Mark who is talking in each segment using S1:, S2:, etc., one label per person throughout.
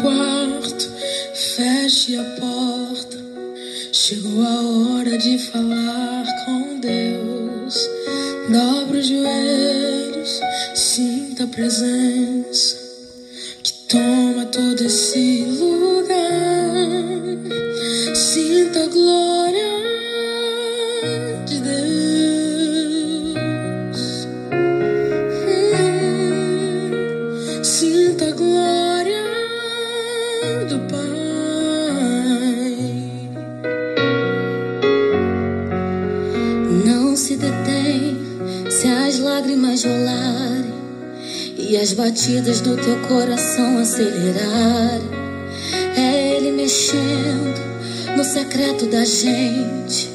S1: quarto, feche a porta. Chegou a hora de falar
S2: da gente,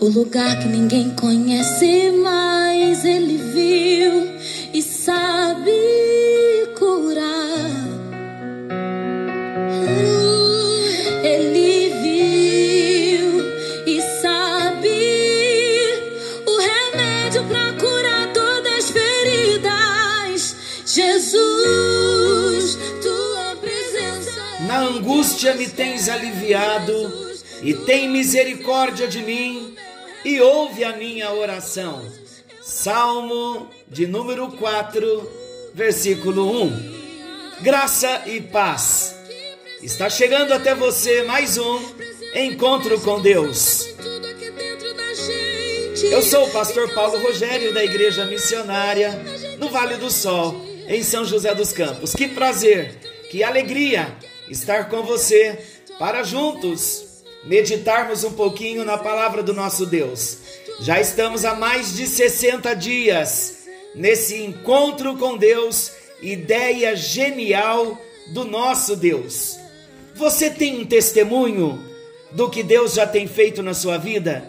S2: o lugar que ninguém conhece, mas Ele viu e sabe curar. Ele viu e sabe o remédio para curar todas as feridas. Jesus, tua presença.
S3: Na angústia me tens aliviado, e tem misericórdia de mim, e ouve a minha oração. Salmo de número 4, versículo 1. Graça e paz. Está chegando até você mais um encontro com Deus. Eu sou o pastor Paulo Rogério da Igreja Missionária no Vale do Sol, em São José dos Campos. Que prazer, que alegria estar com você para juntos meditarmos um pouquinho na palavra do nosso Deus. Já estamos há mais de 60 dias nesse encontro com Deus, ideia genial do nosso Deus. Você tem um testemunho do que Deus já tem feito na sua vida?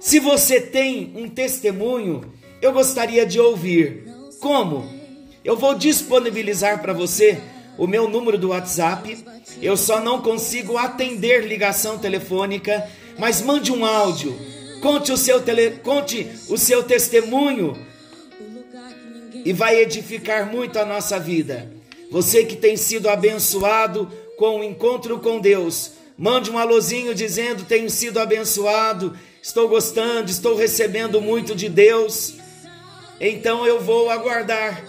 S3: Se você tem um testemunho, eu gostaria de ouvir. Como? Eu vou disponibilizar para você o meu número do WhatsApp. Eu só não consigo atender ligação telefônica, mas mande um áudio. Conte o seu tele, conte o seu testemunho e vai edificar muito a nossa vida. Você que tem sido abençoado com o encontro com Deus, mande um alôzinho dizendo: Tenho sido abençoado, estou gostando, estou recebendo muito de Deus. Então eu vou aguardar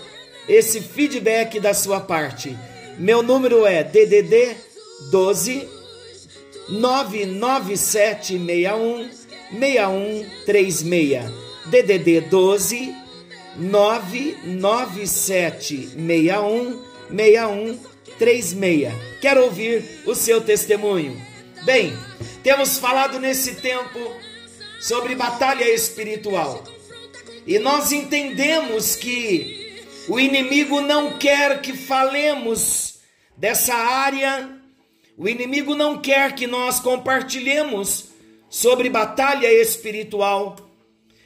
S3: esse feedback da sua parte. Meu número é DDD 12 99761 6136. DDD 12 99761 6136. Quero ouvir o seu testemunho. Bem, temos falado nesse tempo sobre batalha espiritual. E nós entendemos que o inimigo não quer que falemos dessa área, o inimigo não quer que nós compartilhemos sobre batalha espiritual,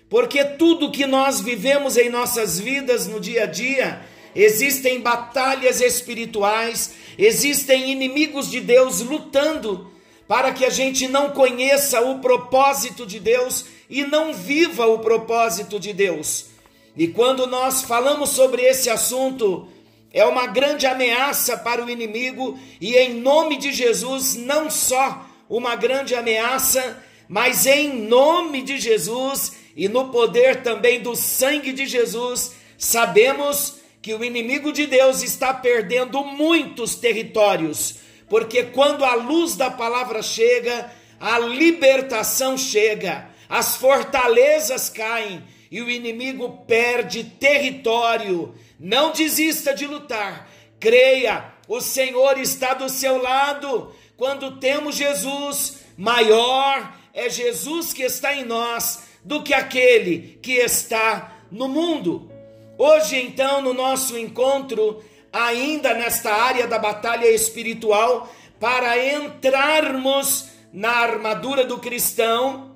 S3: porque tudo que nós vivemos em nossas vidas no dia a dia, existem batalhas espirituais, existem inimigos de Deus lutando para que a gente não conheça o propósito de Deus e não viva o propósito de Deus. E quando nós falamos sobre esse assunto, é uma grande ameaça para o inimigo, e em nome de Jesus, não só uma grande ameaça, mas em nome de Jesus e no poder também do sangue de Jesus, sabemos que o inimigo de Deus está perdendo muitos territórios, porque quando a luz da palavra chega, a libertação chega, as fortalezas caem e o inimigo perde território. Não desista de lutar, creia, o Senhor está do seu lado. Quando temos Jesus, maior é Jesus que está em nós do que aquele que está no mundo. Hoje, então, no nosso encontro, ainda nesta área da batalha espiritual, para entrarmos na armadura do cristão,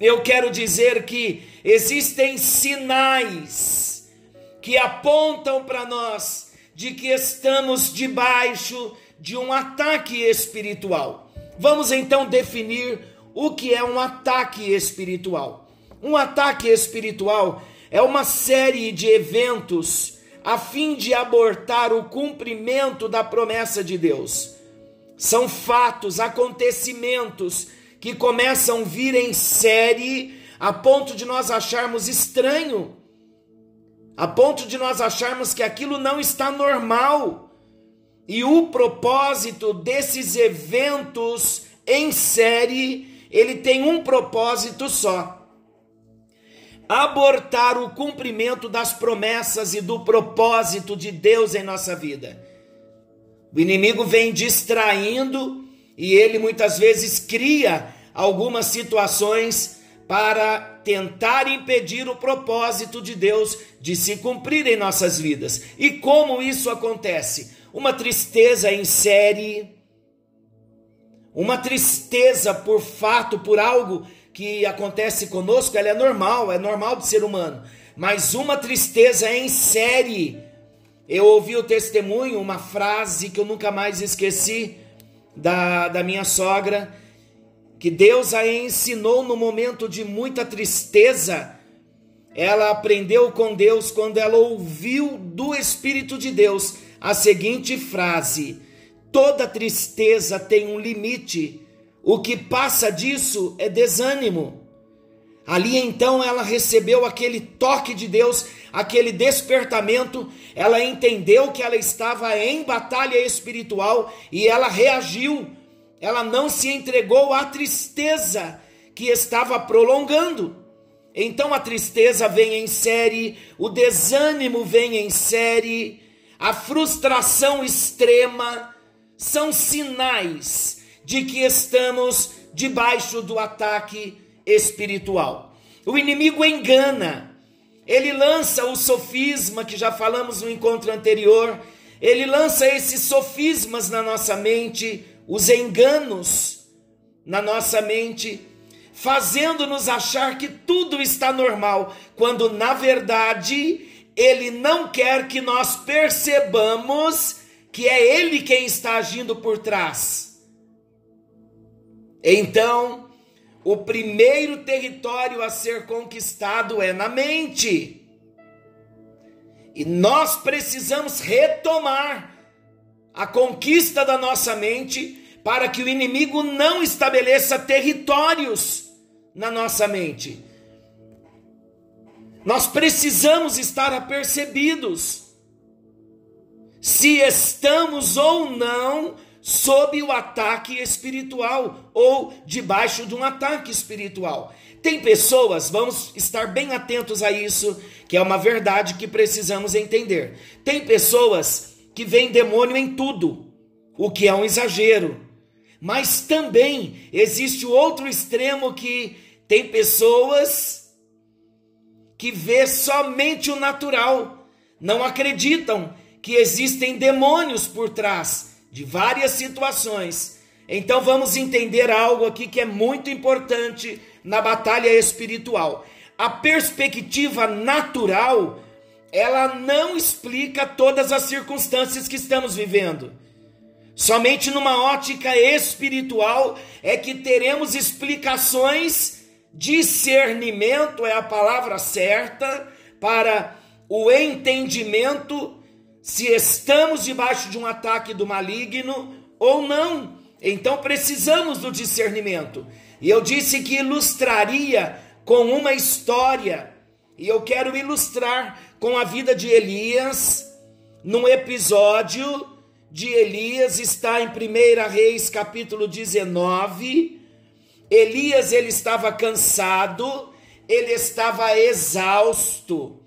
S3: eu quero dizer que existem sinais que apontam para nós de que estamos debaixo de um ataque espiritual. Vamos então definir o que é um ataque espiritual. Um ataque espiritual é uma série de eventos a fim de abortar o cumprimento da promessa de Deus. São fatos, acontecimentos que começam a vir em série a ponto de nós acharmos estranho, a ponto de nós acharmos que aquilo não está normal. E o propósito desses eventos em série, ele tem um propósito só: abortar o cumprimento das promessas e do propósito de Deus em nossa vida. O inimigo vem distraindo e ele muitas vezes cria algumas situações para tentar impedir o propósito de Deus de se cumprir em nossas vidas. E como isso acontece? Uma tristeza em série, uma tristeza por fato, por algo que acontece conosco, ela é normal, é normal do ser humano. Mas uma tristeza em série. Eu ouvi o testemunho, uma frase que eu nunca mais esqueci da, da minha sogra, que Deus a ensinou no momento de muita tristeza. Ela aprendeu com Deus quando ela ouviu do Espírito de Deus a seguinte frase: Toda tristeza tem um limite o que passa disso é desânimo. Ali então ela recebeu aquele toque de Deus, aquele despertamento, ela entendeu que ela estava em batalha espiritual e ela reagiu. Ela não se entregou à tristeza que estava prolongando. Então a tristeza vem em série, o desânimo vem em série, a frustração extrema são sinais de que estamos debaixo do ataque espiritual. O inimigo engana, ele lança o sofisma que já falamos no encontro anterior, ele lança esses sofismas na nossa mente, os enganos na nossa mente, fazendo-nos achar que tudo está normal, quando na verdade ele não quer que nós percebamos que é ele quem está agindo por trás. Então, o primeiro território a ser conquistado é na mente. E nós precisamos retomar a conquista da nossa mente para que o inimigo não estabeleça territórios na nossa mente. Nós precisamos estar apercebidos se estamos ou não sob o ataque espiritual ou debaixo de um ataque espiritual. Tem pessoas, vamos estar bem atentos a isso, que é uma verdade que precisamos entender. Tem pessoas que veem demônio em tudo, o que é um exagero. Mas também existe o outro extremo que tem pessoas que vê somente o natural, não acreditam que existem demônios por trás de várias situações. Então vamos entender algo aqui que é muito importante na batalha espiritual. A perspectiva natural, ela não explica todas as circunstâncias que estamos vivendo. Somente numa ótica espiritual é que teremos explicações, discernimento é a palavra certa para o entendimento se estamos debaixo de um ataque do maligno ou não. Então precisamos do discernimento. E eu disse que ilustraria com uma história. E eu quero ilustrar com a vida de Elias, num episódio de Elias, está em 1 Reis capítulo 19. Elias ele estava cansado, ele estava exausto.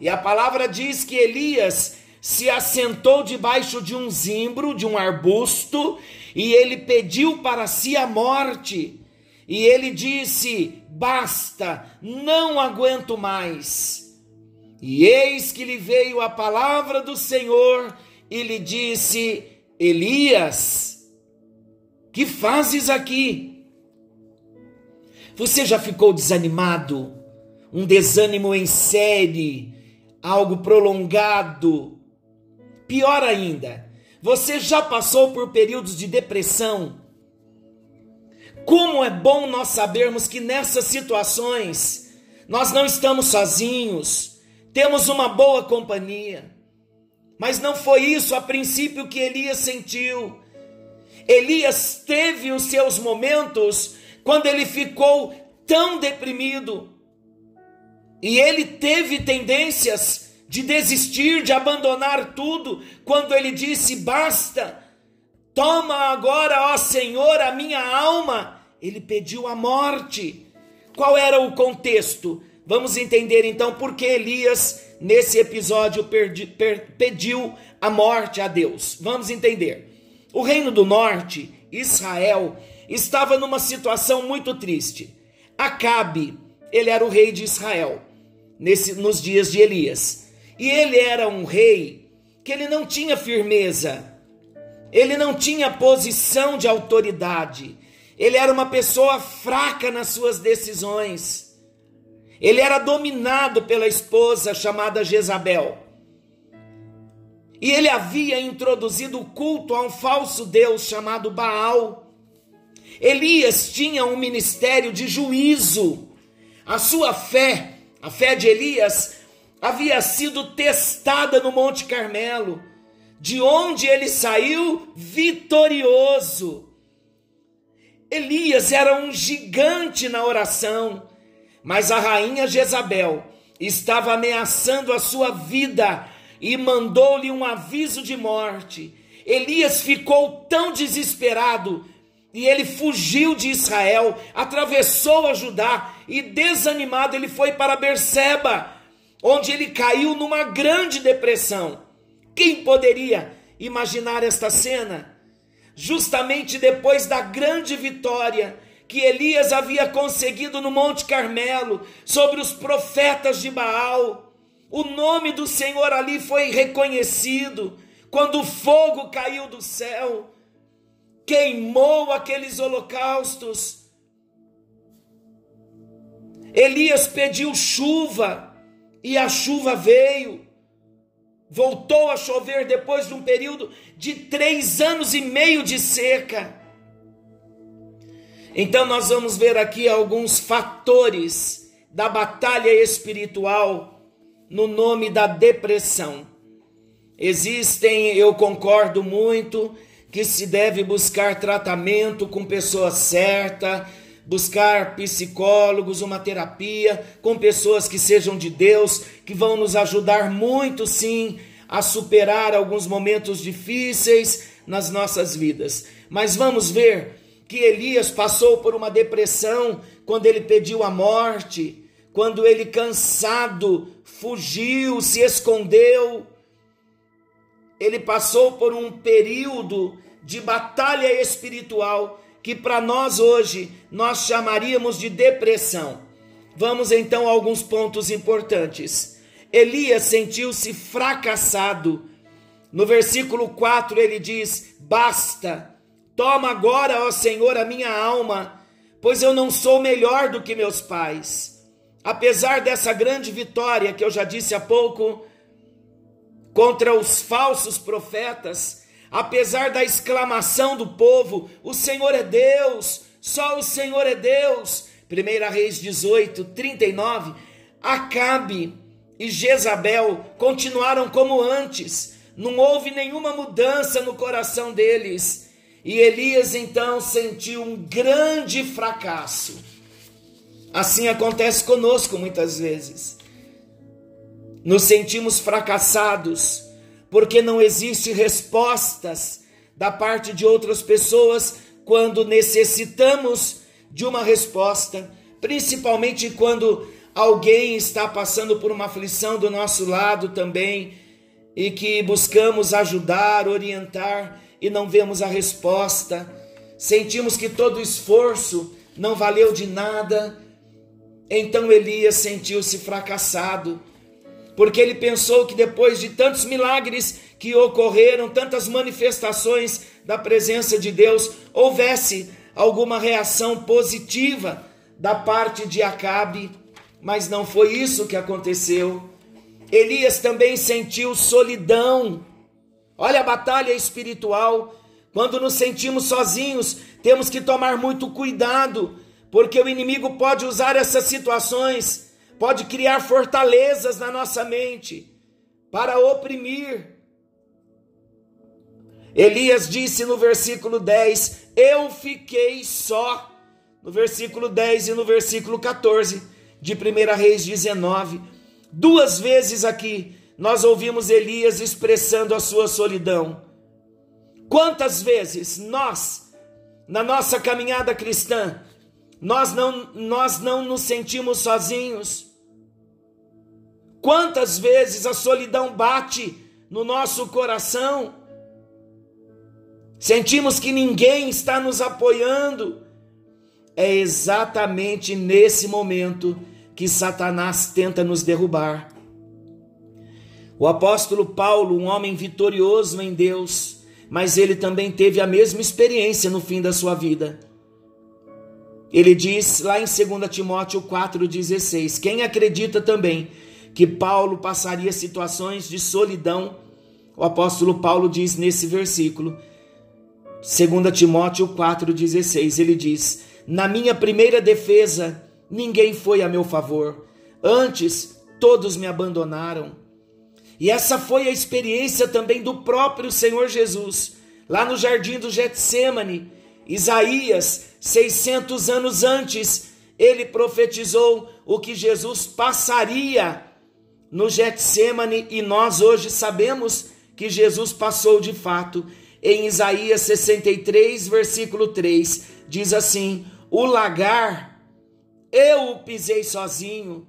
S3: E a palavra diz que Elias se assentou debaixo de um zimbro, de um arbusto, e ele pediu para si a morte. E ele disse: Basta, não aguento mais. E eis que lhe veio a palavra do Senhor e lhe disse: Elias, que fazes aqui? Você já ficou desanimado? Um desânimo em série, algo prolongado, Pior ainda, você já passou por períodos de depressão? Como é bom nós sabermos que nessas situações nós não estamos sozinhos, temos uma boa companhia. Mas não foi isso a princípio que Elias sentiu. Elias teve os seus momentos quando ele ficou tão deprimido. E ele teve tendências de desistir, de abandonar tudo, quando ele disse: Basta, toma agora, ó Senhor, a minha alma. Ele pediu a morte. Qual era o contexto? Vamos entender então por que Elias, nesse episódio, perdi, per, pediu a morte a Deus. Vamos entender. O reino do norte, Israel, estava numa situação muito triste. Acabe, ele era o rei de Israel, nesse, nos dias de Elias. E ele era um rei que ele não tinha firmeza, ele não tinha posição de autoridade, ele era uma pessoa fraca nas suas decisões. Ele era dominado pela esposa chamada Jezabel. E ele havia introduzido o culto a um falso deus chamado Baal. Elias tinha um ministério de juízo. A sua fé, a fé de Elias, havia sido testada no Monte Carmelo, de onde ele saiu vitorioso. Elias era um gigante na oração, mas a rainha Jezabel estava ameaçando a sua vida e mandou-lhe um aviso de morte. Elias ficou tão desesperado e ele fugiu de Israel, atravessou a Judá e desanimado ele foi para Berseba, onde ele caiu numa grande depressão. Quem poderia imaginar esta cena? Justamente depois da grande vitória que Elias havia conseguido no Monte Carmelo sobre os profetas de Baal, o nome do Senhor ali foi reconhecido quando o fogo caiu do céu, queimou aqueles holocaustos. Elias pediu chuva e a chuva veio. Voltou a chover depois de um período de três anos e meio de seca. Então, nós vamos ver aqui alguns fatores da batalha espiritual no nome da depressão. Existem, eu concordo muito, que se deve buscar tratamento com pessoa certa, buscar psicólogos, uma terapia com pessoas que sejam de Deus, que vão nos ajudar muito sim a superar alguns momentos difíceis nas nossas vidas. Mas vamos ver que Elias passou por uma depressão quando ele pediu a morte quando ele cansado fugiu, se escondeu, ele passou por um período de batalha espiritual que para nós hoje nós chamaríamos de depressão. Vamos então a alguns pontos importantes. Elias sentiu-se fracassado. No versículo 4 ele diz: Basta, toma agora, ó Senhor, a minha alma, pois eu não sou melhor do que meus pais apesar dessa grande vitória que eu já disse há pouco contra os falsos profetas, apesar da exclamação do povo: O Senhor é Deus, só o Senhor é Deus. 1 Reis 18, 39. Acabe e Jezabel continuaram como antes, não houve nenhuma mudança no coração deles. E Elias então sentiu um grande fracasso Assim acontece conosco muitas vezes. Nos sentimos fracassados porque não existe respostas da parte de outras pessoas quando necessitamos de uma resposta, principalmente quando alguém está passando por uma aflição do nosso lado também e que buscamos ajudar, orientar e não vemos a resposta. Sentimos que todo esforço não valeu de nada então Elias sentiu-se fracassado, porque ele pensou que depois de tantos milagres que ocorreram, tantas manifestações da presença de Deus, houvesse alguma reação positiva da parte de Acabe, mas não foi isso que aconteceu. Elias também sentiu solidão. Olha a batalha espiritual. Quando nos sentimos sozinhos, temos que tomar muito cuidado porque o inimigo pode usar essas situações, pode criar fortalezas na nossa mente para oprimir, Elias disse no versículo 10: Eu fiquei só. No versículo 10 e no versículo 14 de 1 Reis 19. Duas vezes aqui nós ouvimos Elias expressando a sua solidão. Quantas vezes nós, na nossa caminhada cristã, nós não, nós não nos sentimos sozinhos? Quantas vezes a solidão bate no nosso coração? Sentimos que ninguém está nos apoiando. É exatamente nesse momento que Satanás tenta nos derrubar. O apóstolo Paulo, um homem vitorioso em Deus, mas ele também teve a mesma experiência no fim da sua vida. Ele diz lá em 2 Timóteo 4,16: Quem acredita também que Paulo passaria situações de solidão, o apóstolo Paulo diz nesse versículo, 2 Timóteo 4,16, ele diz: Na minha primeira defesa, ninguém foi a meu favor, antes todos me abandonaram. E essa foi a experiência também do próprio Senhor Jesus, lá no jardim do Getsemane. Isaías, 600 anos antes, ele profetizou o que Jesus passaria no Getsemane e nós hoje sabemos que Jesus passou de fato. Em Isaías 63, versículo 3, diz assim: O lagar eu o pisei sozinho,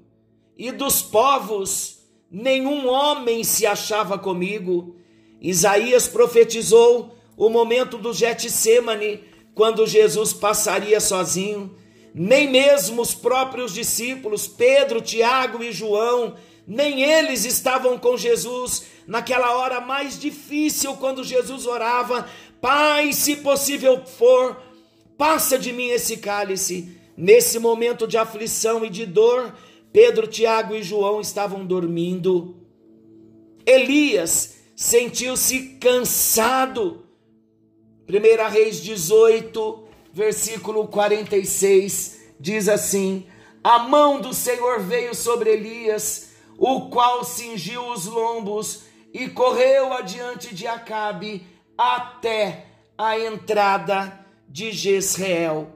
S3: e dos povos nenhum homem se achava comigo. Isaías profetizou o momento do Getsemane, quando Jesus passaria sozinho. Nem mesmo os próprios discípulos, Pedro, Tiago e João, nem eles estavam com Jesus naquela hora mais difícil, quando Jesus orava: Pai, se possível for, passa de mim esse cálice. Nesse momento de aflição e de dor, Pedro, Tiago e João estavam dormindo. Elias sentiu-se cansado. 1 Reis 18, versículo 46, diz assim: A mão do Senhor veio sobre Elias, o qual cingiu os lombos e correu adiante de Acabe até a entrada de Jezreel.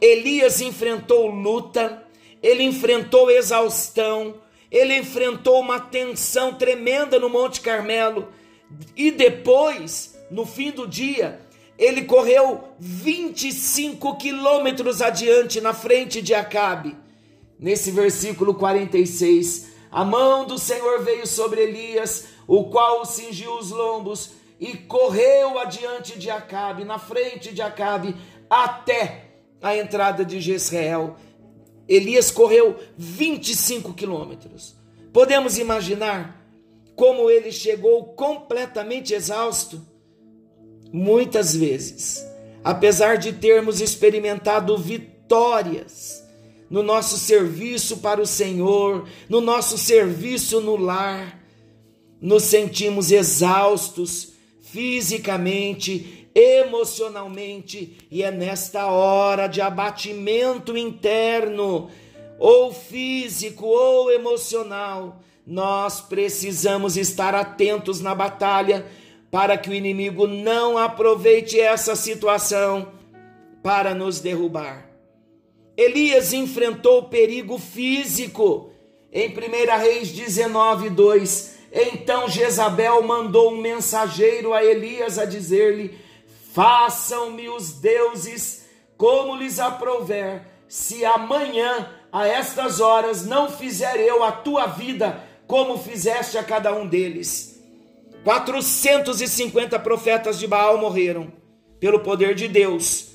S3: Elias enfrentou luta, ele enfrentou exaustão, ele enfrentou uma tensão tremenda no Monte Carmelo, e depois, no fim do dia, ele correu 25 quilômetros adiante na frente de Acabe. Nesse versículo 46, a mão do Senhor veio sobre Elias, o qual cingiu os lombos e correu adiante de Acabe, na frente de Acabe, até a entrada de Jezreel. Elias correu 25 quilômetros. Podemos imaginar como ele chegou completamente exausto? Muitas vezes, apesar de termos experimentado vitórias no nosso serviço para o Senhor, no nosso serviço no lar, nos sentimos exaustos fisicamente, emocionalmente, e é nesta hora de abatimento interno, ou físico ou emocional, nós precisamos estar atentos na batalha para que o inimigo não aproveite essa situação para nos derrubar. Elias enfrentou perigo físico em 1 Reis 19, 2. Então Jezabel mandou um mensageiro a Elias a dizer-lhe: Façam-me os deuses como lhes aprouver, se amanhã a estas horas não fizer eu a tua vida como fizeste a cada um deles. 450 profetas de Baal morreram pelo poder de Deus.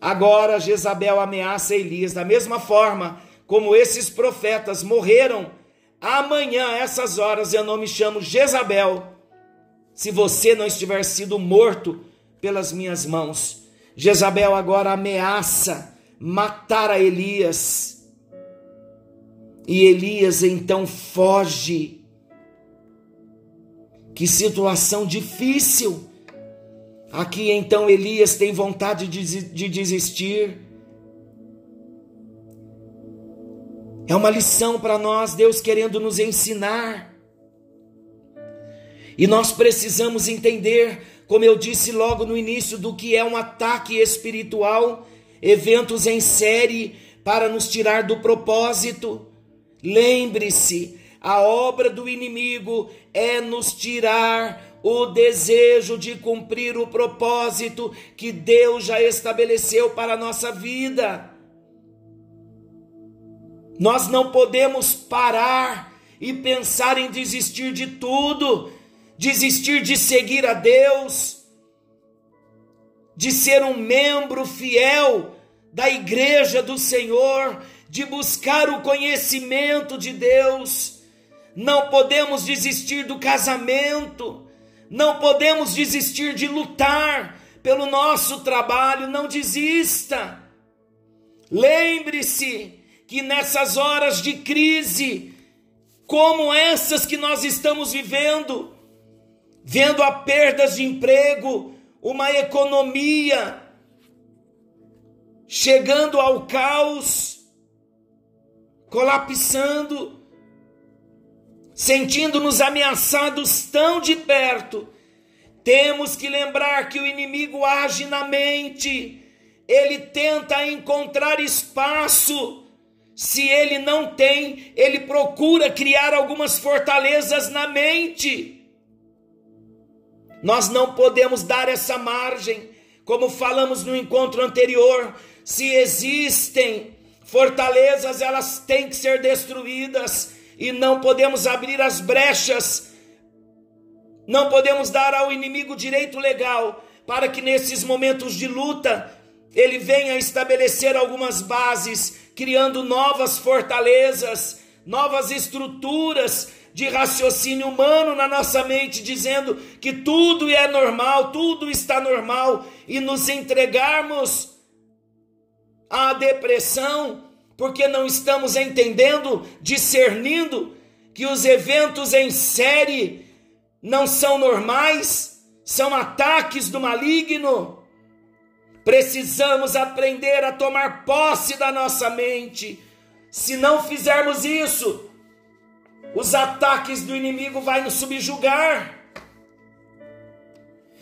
S3: Agora Jezabel ameaça Elias da mesma forma como esses profetas morreram. Amanhã, essas horas, eu não me chamo Jezabel. Se você não estiver sido morto pelas minhas mãos. Jezabel agora ameaça matar a Elias. E Elias então foge. Que situação difícil. Aqui então Elias tem vontade de desistir. É uma lição para nós, Deus querendo nos ensinar. E nós precisamos entender como eu disse logo no início, do que é um ataque espiritual, eventos em série para nos tirar do propósito. Lembre-se, a obra do inimigo é nos tirar o desejo de cumprir o propósito que Deus já estabeleceu para a nossa vida. Nós não podemos parar e pensar em desistir de tudo desistir de seguir a Deus, de ser um membro fiel da igreja do Senhor, de buscar o conhecimento de Deus. Não podemos desistir do casamento, não podemos desistir de lutar pelo nosso trabalho, não desista. Lembre-se que nessas horas de crise, como essas que nós estamos vivendo, vendo a perdas de emprego, uma economia chegando ao caos, colapsando, sentindo-nos ameaçados tão de perto, temos que lembrar que o inimigo age na mente, ele tenta encontrar espaço. Se ele não tem, ele procura criar algumas fortalezas na mente. Nós não podemos dar essa margem, como falamos no encontro anterior. Se existem fortalezas, elas têm que ser destruídas e não podemos abrir as brechas. Não podemos dar ao inimigo direito legal para que nesses momentos de luta ele venha estabelecer algumas bases, criando novas fortalezas, novas estruturas de raciocínio humano na nossa mente, dizendo que tudo é normal, tudo está normal, e nos entregarmos à depressão, porque não estamos entendendo, discernindo que os eventos em série não são normais, são ataques do maligno. Precisamos aprender a tomar posse da nossa mente. Se não fizermos isso, os ataques do inimigo vai nos subjugar.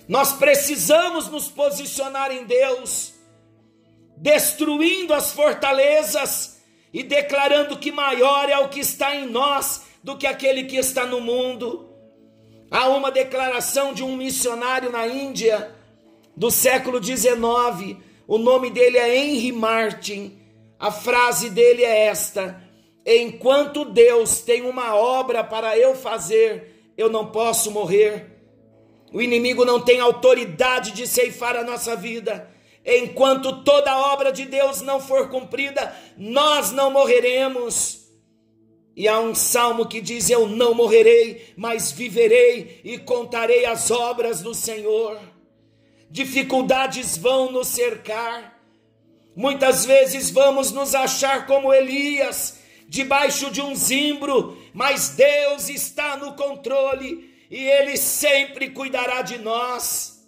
S3: Nós precisamos nos posicionar em Deus, destruindo as fortalezas e declarando que maior é o que está em nós do que aquele que está no mundo. Há uma declaração de um missionário na Índia do século XIX, o nome dele é Henry Martin. A frase dele é esta: Enquanto Deus tem uma obra para eu fazer, eu não posso morrer. O inimigo não tem autoridade de ceifar a nossa vida. Enquanto toda a obra de Deus não for cumprida, nós não morreremos. E há um salmo que diz: Eu não morrerei, mas viverei e contarei as obras do Senhor. Dificuldades vão nos cercar. Muitas vezes vamos nos achar como Elias, debaixo de um zimbro, mas Deus está no controle e Ele sempre cuidará de nós.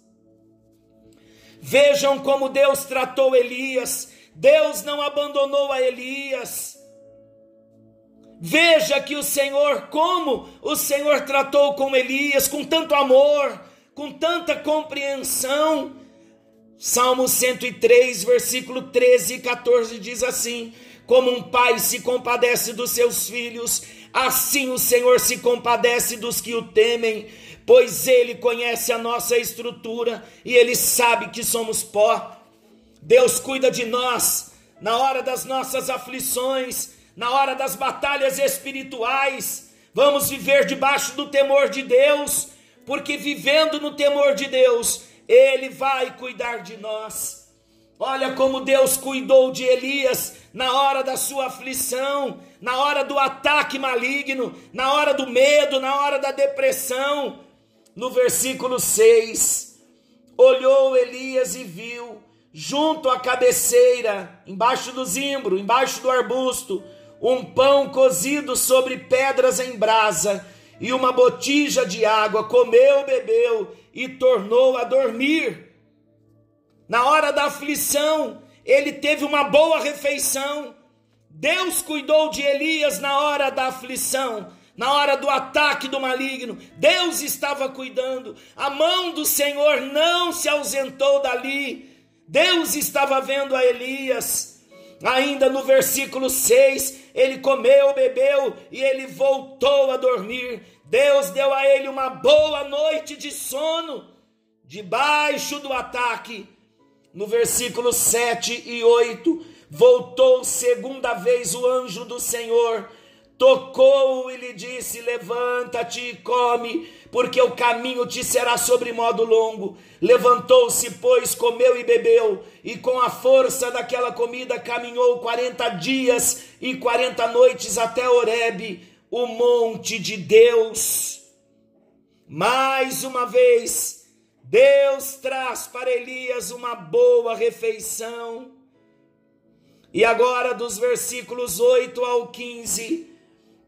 S3: Vejam como Deus tratou Elias, Deus não abandonou a Elias. Veja que o Senhor, como o Senhor tratou com Elias, com tanto amor, com tanta compreensão. Salmo 103, versículo 13 e 14 diz assim: como um pai se compadece dos seus filhos, assim o Senhor se compadece dos que o temem, pois ele conhece a nossa estrutura e ele sabe que somos pó. Deus cuida de nós na hora das nossas aflições, na hora das batalhas espirituais. Vamos viver debaixo do temor de Deus, porque vivendo no temor de Deus, ele vai cuidar de nós. Olha como Deus cuidou de Elias na hora da sua aflição, na hora do ataque maligno, na hora do medo, na hora da depressão. No versículo 6, olhou Elias e viu, junto à cabeceira, embaixo do zimbro, embaixo do arbusto, um pão cozido sobre pedras em brasa e uma botija de água. Comeu, bebeu e tornou a dormir na hora da aflição, ele teve uma boa refeição. Deus cuidou de Elias na hora da aflição, na hora do ataque do maligno, Deus estava cuidando, a mão do Senhor não se ausentou dali, Deus estava vendo a Elias. Ainda no versículo 6, ele comeu, bebeu e ele voltou a dormir. Deus deu a ele uma boa noite de sono, debaixo do ataque. No versículo 7 e 8, voltou segunda vez o anjo do Senhor, tocou e lhe disse: Levanta-te e come, porque o caminho te será sobre modo longo. Levantou-se, pois, comeu e bebeu, e com a força daquela comida caminhou quarenta dias e quarenta noites até Horebe, o monte de Deus. Mais uma vez, Deus traz para Elias uma boa refeição. E agora, dos versículos 8 ao 15,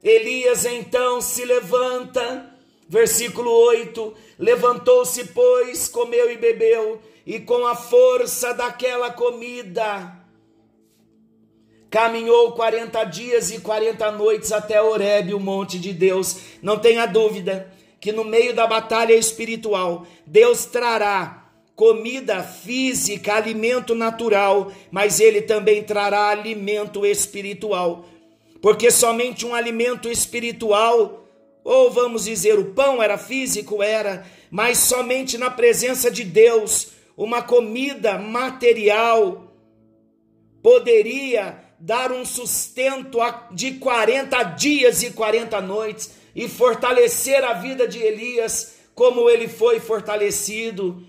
S3: Elias então se levanta, versículo 8: levantou-se, pois, comeu e bebeu, e com a força daquela comida, caminhou 40 dias e 40 noites até Horebe, o monte de Deus. Não tenha dúvida que no meio da batalha espiritual, Deus trará comida física, alimento natural, mas ele também trará alimento espiritual. Porque somente um alimento espiritual, ou vamos dizer, o pão era físico, era, mas somente na presença de Deus, uma comida material poderia dar um sustento de 40 dias e 40 noites e fortalecer a vida de Elias como ele foi fortalecido.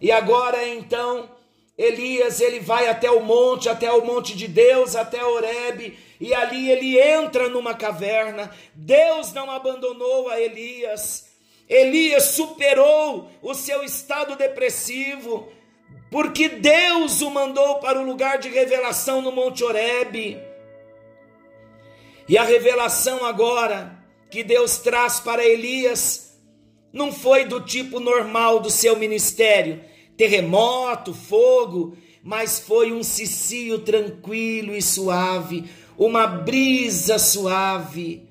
S3: E agora então, Elias, ele vai até o monte, até o monte de Deus, até Horebe, e ali ele entra numa caverna. Deus não abandonou a Elias. Elias superou o seu estado depressivo porque Deus o mandou para o lugar de revelação no Monte Oreb. E a revelação agora que Deus traz para Elias não foi do tipo normal do seu ministério, terremoto, fogo, mas foi um cicio tranquilo e suave, uma brisa suave.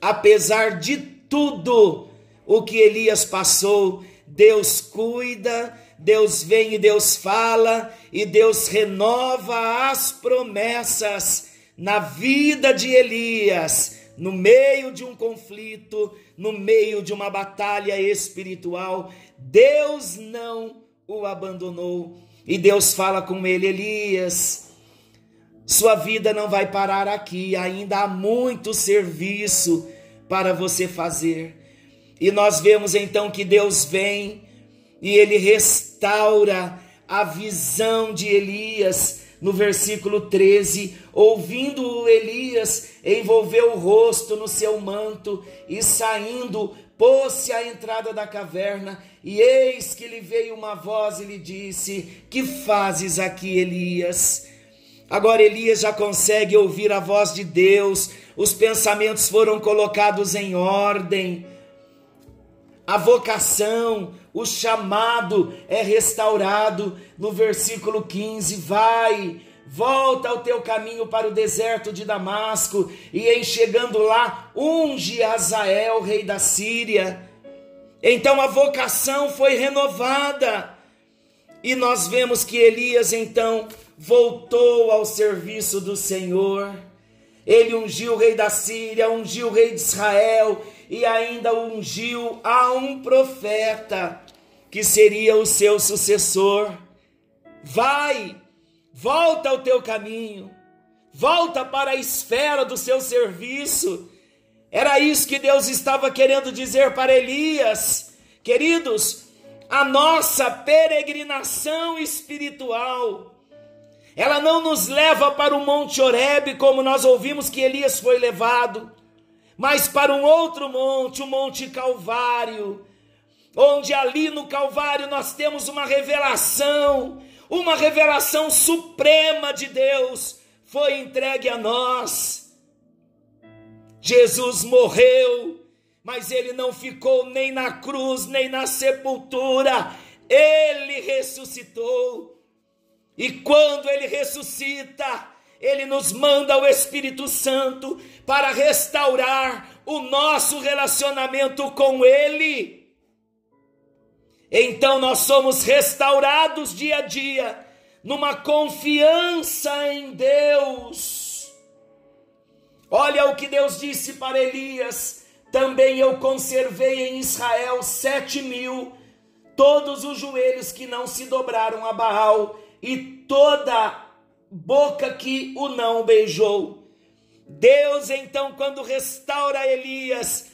S3: Apesar de tudo o que Elias passou, Deus cuida Deus vem e Deus fala, e Deus renova as promessas na vida de Elias, no meio de um conflito, no meio de uma batalha espiritual. Deus não o abandonou. E Deus fala com ele: Elias, sua vida não vai parar aqui, ainda há muito serviço para você fazer. E nós vemos então que Deus vem e ele restaura a visão de Elias. No versículo 13, ouvindo Elias, envolveu o rosto no seu manto e saindo, pôs-se à entrada da caverna, e eis que lhe veio uma voz e lhe disse: Que fazes aqui, Elias? Agora Elias já consegue ouvir a voz de Deus, os pensamentos foram colocados em ordem, a vocação, o chamado é restaurado no versículo 15: vai, volta ao teu caminho para o deserto de Damasco, e em chegando lá, unge Azael, rei da Síria. Então a vocação foi renovada, e nós vemos que Elias então voltou ao serviço do Senhor. Ele ungiu o rei da Síria, ungiu o rei de Israel e ainda ungiu a um profeta que seria o seu sucessor. Vai, volta ao teu caminho, volta para a esfera do seu serviço. Era isso que Deus estava querendo dizer para Elias. Queridos, a nossa peregrinação espiritual, ela não nos leva para o Monte Oreb, como nós ouvimos que Elias foi levado, mas para um outro monte, o Monte Calvário, onde ali no Calvário nós temos uma revelação, uma revelação suprema de Deus foi entregue a nós. Jesus morreu, mas ele não ficou nem na cruz, nem na sepultura, ele ressuscitou. E quando ele ressuscita, ele nos manda o Espírito Santo para restaurar o nosso relacionamento com Ele. Então nós somos restaurados dia a dia, numa confiança em Deus. Olha o que Deus disse para Elias: também eu conservei em Israel sete mil, todos os joelhos que não se dobraram a Baal, e toda boca que o não beijou. Deus, então, quando restaura Elias,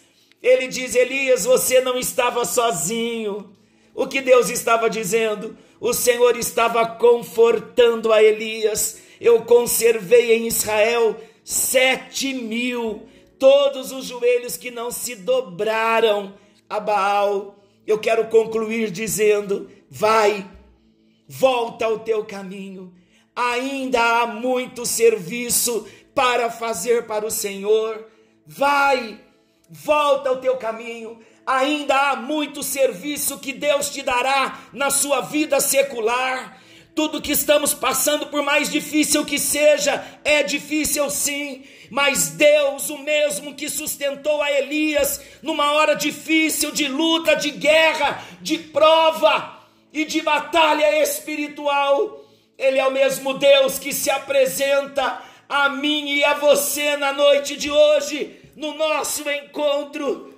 S3: ele diz: Elias, você não estava sozinho. O que Deus estava dizendo? O Senhor estava confortando a Elias. Eu conservei em Israel sete mil, todos os joelhos que não se dobraram a Baal. Eu quero concluir dizendo: vai, volta ao teu caminho. Ainda há muito serviço para fazer para o Senhor. Vai, volta ao teu caminho. Ainda há muito serviço que Deus te dará na sua vida secular. Tudo que estamos passando, por mais difícil que seja, é difícil sim, mas Deus, o mesmo que sustentou a Elias numa hora difícil de luta, de guerra, de prova e de batalha espiritual, Ele é o mesmo Deus que se apresenta a mim e a você na noite de hoje, no nosso encontro.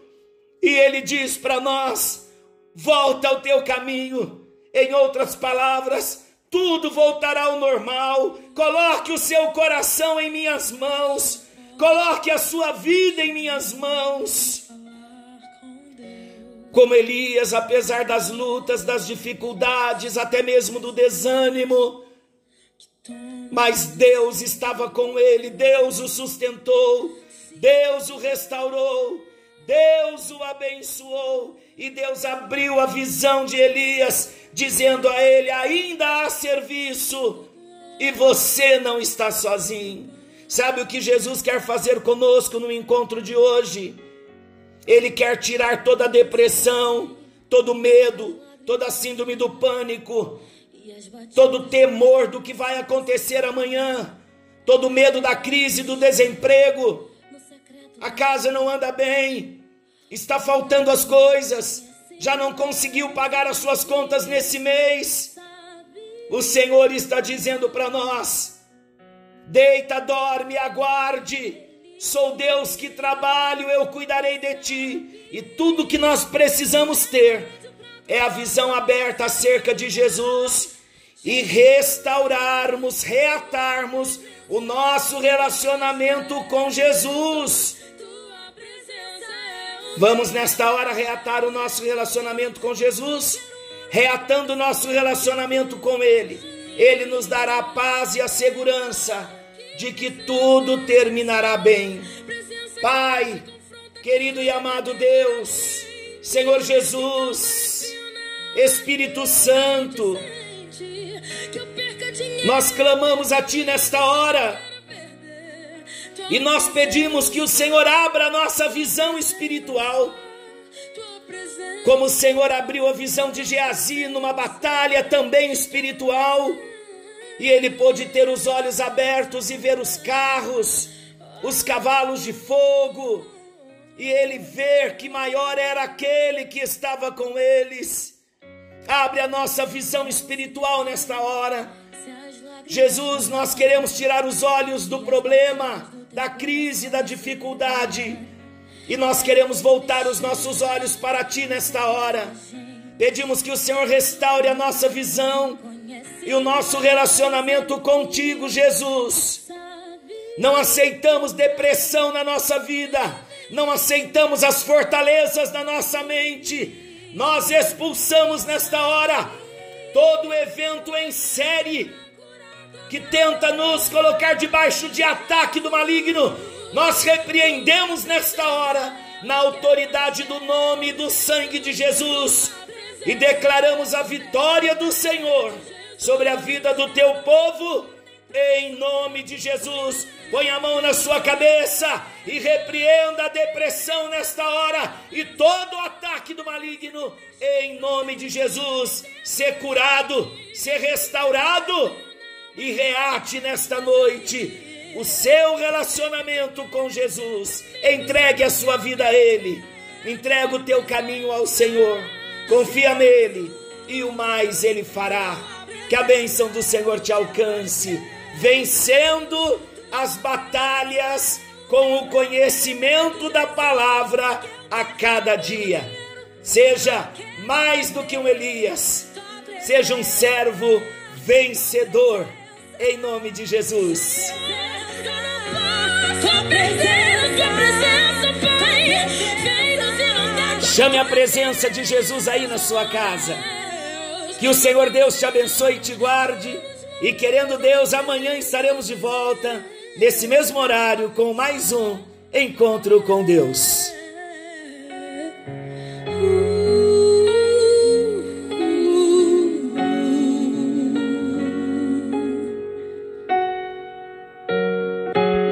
S3: E ele diz para nós: volta ao teu caminho. Em outras palavras, tudo voltará ao normal. Coloque o seu coração em minhas mãos. Coloque a sua vida em minhas mãos. Como Elias, apesar das lutas, das dificuldades, até mesmo do desânimo, mas Deus estava com ele, Deus o sustentou, Deus o restaurou, Deus o abençoou e Deus abriu a visão de Elias, dizendo a ele: ainda há serviço e você não está sozinho. Sabe o que Jesus quer fazer conosco no encontro de hoje? Ele quer tirar toda a depressão, todo medo, toda a síndrome do pânico, todo temor do que vai acontecer amanhã, todo medo da crise, do desemprego. A casa não anda bem, está faltando as coisas, já não conseguiu pagar as suas contas nesse mês. O Senhor está dizendo para nós: deita, dorme, aguarde. Sou Deus que trabalho, eu cuidarei de ti. E tudo que nós precisamos ter é a visão aberta acerca de Jesus e restaurarmos, reatarmos o nosso relacionamento com Jesus. Vamos nesta hora reatar o nosso relacionamento com Jesus, reatando o nosso relacionamento com Ele. Ele nos dará a paz e a segurança de que tudo terminará bem. Pai, querido e amado Deus, Senhor Jesus, Espírito Santo, nós clamamos a Ti nesta hora. E nós pedimos que o Senhor abra a nossa visão espiritual. Como o Senhor abriu a visão de Geazi numa batalha também espiritual. E ele pôde ter os olhos abertos e ver os carros, os cavalos de fogo. E ele ver que maior era aquele que estava com eles. Abre a nossa visão espiritual nesta hora. Jesus, nós queremos tirar os olhos do problema, da crise, da dificuldade, e nós queremos voltar os nossos olhos para Ti nesta hora. Pedimos que o Senhor restaure a nossa visão e o nosso relacionamento contigo, Jesus. Não aceitamos depressão na nossa vida, não aceitamos as fortalezas da nossa mente. Nós expulsamos nesta hora todo evento em série que tenta nos colocar debaixo de ataque do maligno, nós repreendemos nesta hora, na autoridade do nome e do sangue de Jesus, e declaramos a vitória do Senhor sobre a vida do teu povo, em nome de Jesus. Põe a mão na sua cabeça e repreenda a depressão nesta hora e todo o ataque do maligno, em nome de Jesus. Ser curado, ser restaurado e reate nesta noite o seu relacionamento com Jesus. Entregue a sua vida a Ele. Entrega o teu caminho ao Senhor. Confia nele e o mais Ele fará. Que a bênção do Senhor te alcance, vencendo as batalhas com o conhecimento da palavra a cada dia. Seja mais do que um Elias, seja um servo vencedor, em nome de Jesus. Chame a presença de Jesus aí na sua casa. Que o Senhor Deus te abençoe e te guarde. E querendo Deus, amanhã estaremos de volta, nesse mesmo horário, com mais um encontro com Deus.